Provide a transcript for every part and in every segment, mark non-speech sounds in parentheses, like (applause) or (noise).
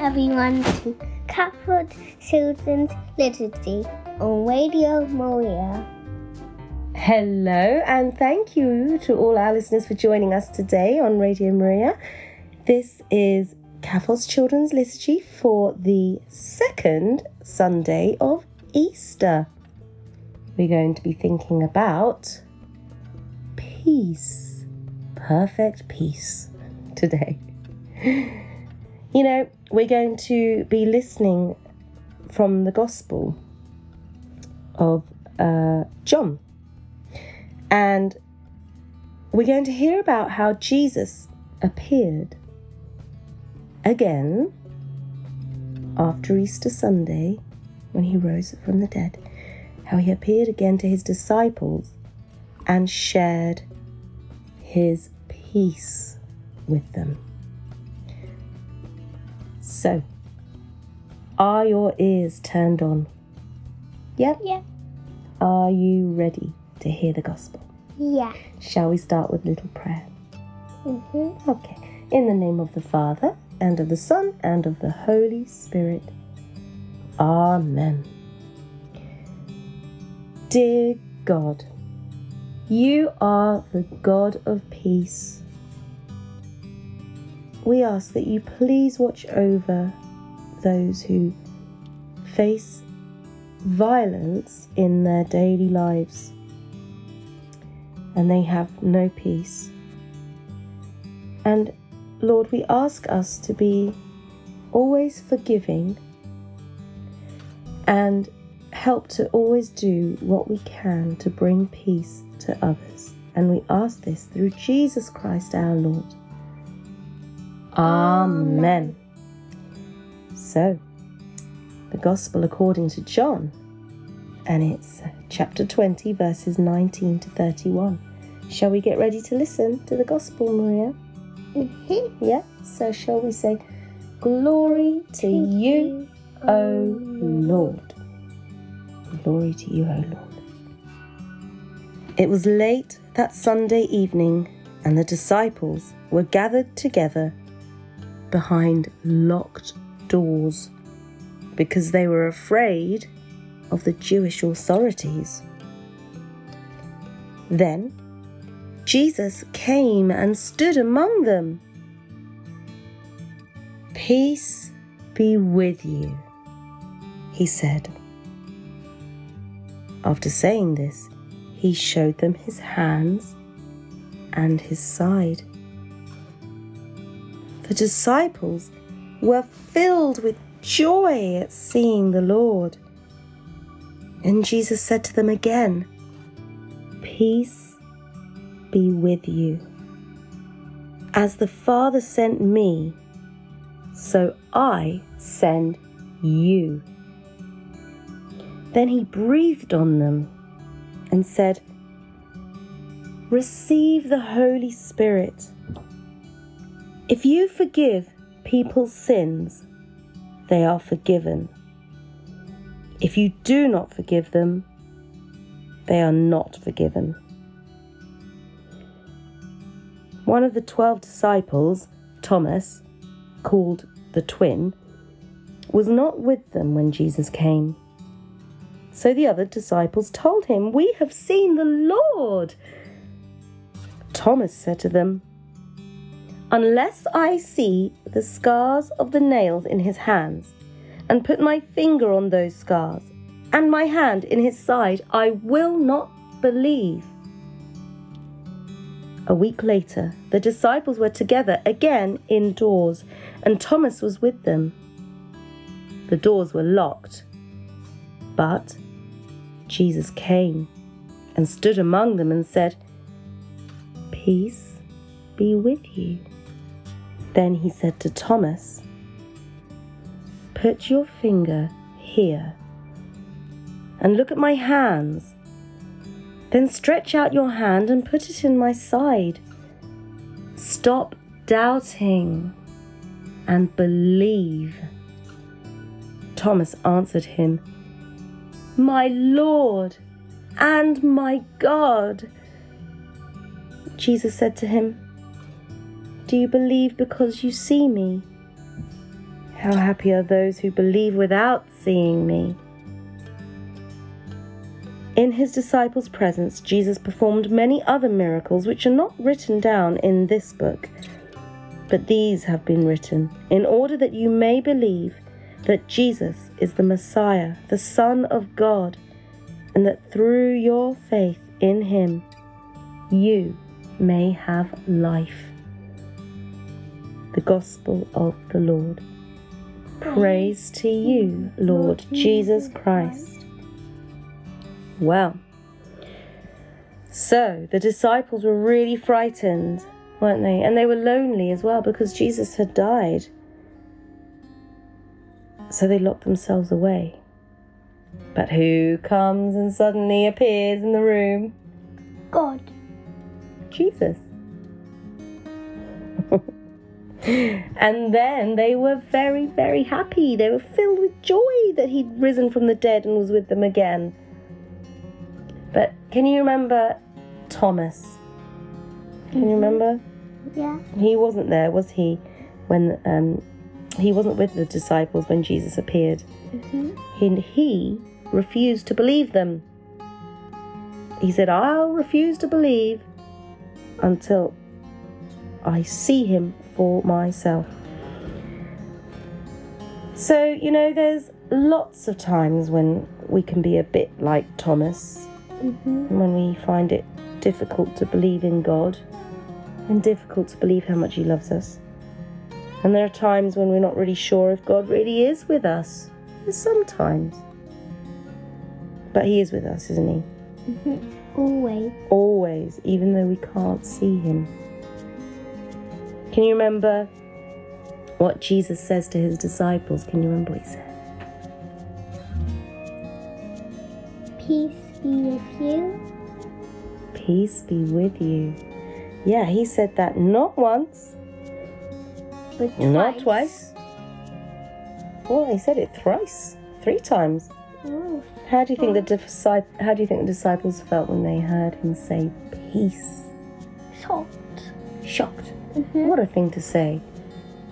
everyone to CAFOD Children's Liturgy on Radio Maria. Hello, and thank you to all our listeners for joining us today on Radio Maria. This is CAFOD Children's Liturgy for the second Sunday of Easter. We're going to be thinking about peace, perfect peace today. (laughs) You know, we're going to be listening from the Gospel of uh, John. And we're going to hear about how Jesus appeared again after Easter Sunday when he rose from the dead, how he appeared again to his disciples and shared his peace with them. So, are your ears turned on? Yep. Yeah. Are you ready to hear the gospel? Yeah. Shall we start with a little prayer? Mm-hmm. Okay. In the name of the Father, and of the Son, and of the Holy Spirit. Amen. Dear God, you are the God of peace. We ask that you please watch over those who face violence in their daily lives and they have no peace. And Lord, we ask us to be always forgiving and help to always do what we can to bring peace to others. And we ask this through Jesus Christ our Lord. Amen. So, the Gospel according to John, and it's chapter 20, verses 19 to 31. Shall we get ready to listen to the Gospel, Maria? Mm-hmm. Yeah, so shall we say, Glory to you, O Lord. Glory to you, O Lord. It was late that Sunday evening, and the disciples were gathered together behind locked doors because they were afraid of the Jewish authorities. Then Jesus came and stood among them. Peace be with you, he said. After saying this, he showed them his hands and his side. The disciples were filled with joy at seeing the Lord. And Jesus said to them again, Peace be with you. As the Father sent me, so I send you. Then he breathed on them and said, Receive the Holy Spirit. If you forgive people's sins, they are forgiven. If you do not forgive them, they are not forgiven. One of the twelve disciples, Thomas, called the twin, was not with them when Jesus came. So the other disciples told him, We have seen the Lord. Thomas said to them, Unless I see the scars of the nails in his hands, and put my finger on those scars, and my hand in his side, I will not believe. A week later, the disciples were together again indoors, and Thomas was with them. The doors were locked, but Jesus came and stood among them and said, Peace be with you. Then he said to Thomas, Put your finger here and look at my hands. Then stretch out your hand and put it in my side. Stop doubting and believe. Thomas answered him, My Lord and my God. Jesus said to him, Do you believe because you see me? How happy are those who believe without seeing me. In his disciples' presence, Jesus performed many other miracles which are not written down in this book. But these have been written in order that you may believe that Jesus is the Messiah, the Son of God, and that through your faith in him, you may have life. The Gospel of the Lord. Praise to you, Lord Jesus Christ. Well, so the disciples were really frightened, weren't they? And they were lonely as well because Jesus had died. So they locked themselves away. But who comes and suddenly appears in the room? God. Jesus. And then they were very, very happy. They were filled with joy that he'd risen from the dead and was with them again. But can you remember Thomas? Can you remember? Yeah. He wasn't there, was he? When um, he wasn't with the disciples when Jesus appeared. Mhm. And he refused to believe them. He said, I'll refuse to believe until I see him for myself. So, you know, there's lots of times when we can be a bit like Thomas, Mhm. when we find it difficult to believe in God and difficult to believe how much He loves us. And there are times when we're not really sure if God really is with us. There's sometimes. But He is with us, isn't He? Mhm. Always. Always, even though we can't see Him. Can you remember what Jesus says to His disciples? Can you remember what He said? Peace be with you. Peace be with you. Yeah, He said that not once, But Not twice. Well, he said it thrice, three times. Oh, How do you think the disci- How do you think the disciples felt when they heard him say peace? Shocked. Shocked. Mhm. What a thing to say.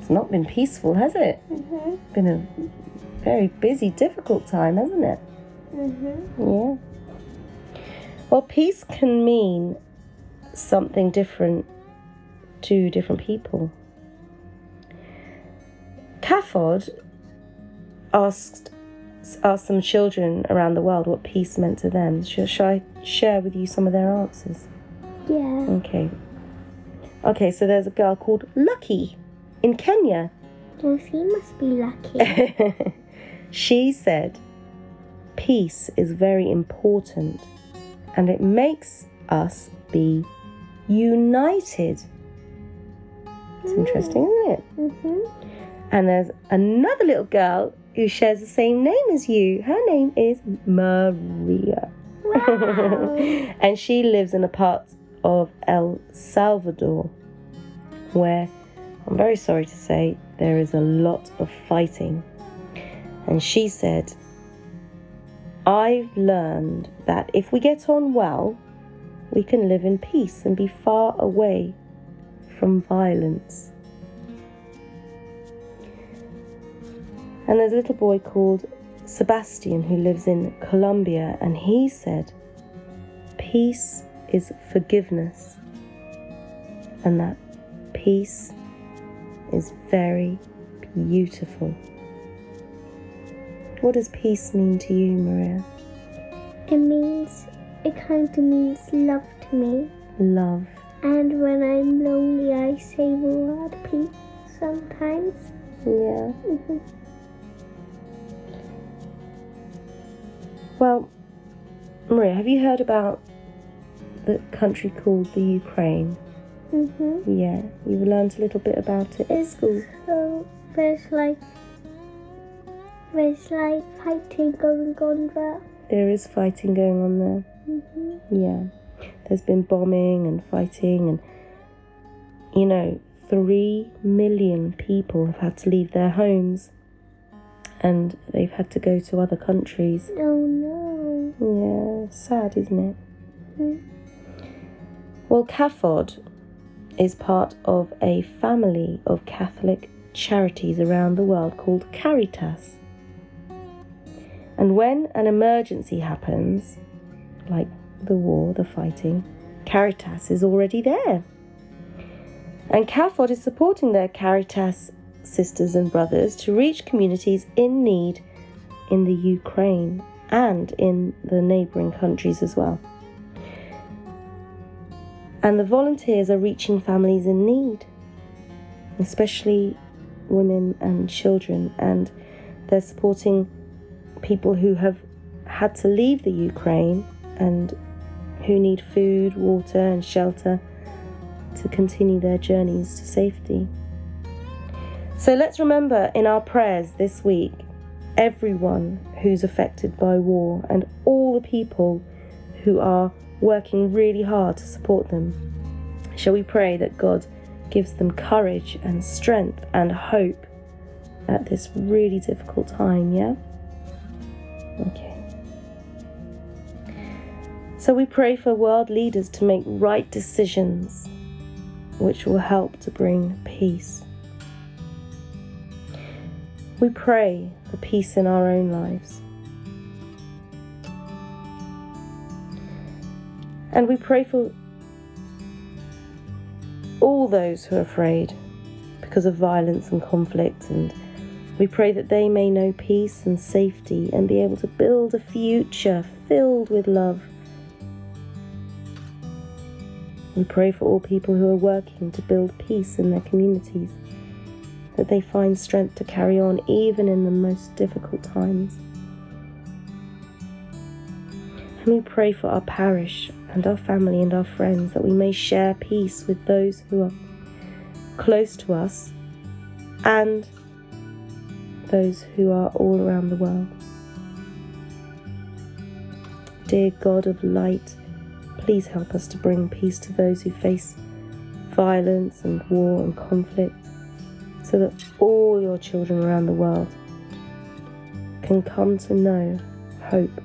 It's not been peaceful, has it? Mhm. Been a very busy, difficult time, hasn't it? Mhm. Yeah. Well, peace can mean something different to different people. CAFOD asked asked some children around the world what peace meant to them. Shall, shall I share with you some of their answers? Yeah. Okay. Okay, so there's a girl called Lucky in Kenya. Well, must be lucky. (laughs) she said, Peace is very important and it makes us be united. It's interesting, isn't it? mhm. And there's another little girl who shares the same name as you. Her name is Maria. Wow. (laughs) and she lives in a part of El Salvador where I'm very sorry to say there is a lot of fighting. And she said, I've learned that if we get on well, we can live in peace and be far away from violence. And there's a little boy called Sebastian who lives in Colombia, and he said, Peace is forgiveness, and that peace is very beautiful. What does peace mean to you, Maria? it means, it kind of means love to me. Love. And when I'm lonely, I say the word peace sometimes. Yeah. Mhm. Well, Maria, have you heard about the country called the Ukraine? Mhm. Yeah, you've learned a little bit about it at It's school. so there's like there's like fighting going on there. There is fighting going on there. Mhm. Yeah. There's been bombing and fighting, and you know, three million people have had to leave their homes and they've had to go to other countries. Oh no. Yeah, sad, isn't it? Mhm. Well, CAFOD is part of a family of Catholic charities around the world called Caritas. And when an emergency happens, like the war, the fighting, Caritas is already there. And CAFOD is supporting their Caritas sisters and brothers to reach communities in need in the Ukraine and in the neighbouring countries as well. And the volunteers are reaching families in need, especially women and children, and they're supporting people who have had to leave the Ukraine and who need food, water, and shelter to continue their journeys to safety. So let's remember in our prayers this week everyone who's affected by war and all the people who are working really hard to support them. Shall we pray that God gives them courage and strength and hope at this really difficult time, yeah? Okay. So we pray for world leaders to make right decisions which will help to bring peace. We pray for peace in our own lives. And we pray for all those who are afraid because of violence and conflict, and we pray that they may know peace and safety and be able to build a future filled with love. We pray for all people who are working to build peace in their communities that they find strength to carry on even in the most difficult times. And we pray for our parish and our family and our friends that we may share peace with those who are close to us and those who are all around the world. Dear God of light, please help us to bring peace to those who face violence and war and conflict so that all your children around the world can come to know hope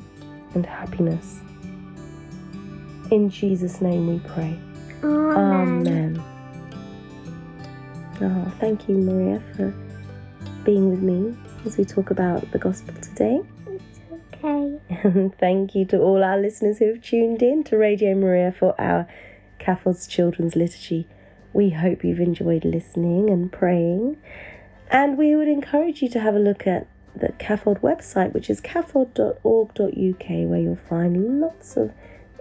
and happiness. In Jesus' name we pray. Amen. Amen. Oh, thank you, Maria, for being with me as we talk about the gospel today. It's okay. And (laughs) thank you to all our listeners who have tuned in to Radio Maria for our CAFOD's Children's Liturgy. We hope you've enjoyed listening and praying. And we would encourage you to have a look at the CAFOD website, which is cafod.org.uk, where you'll find lots of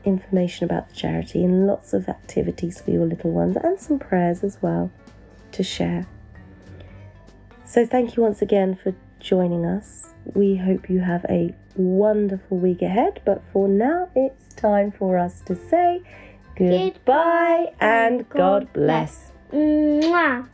information about the charity and lots of activities for your little ones and some prayers as well to share. So, thank you once again for joining us. We hope you have a wonderful week ahead, but for now, it's time for us to say goodbye and God bless. Mwah.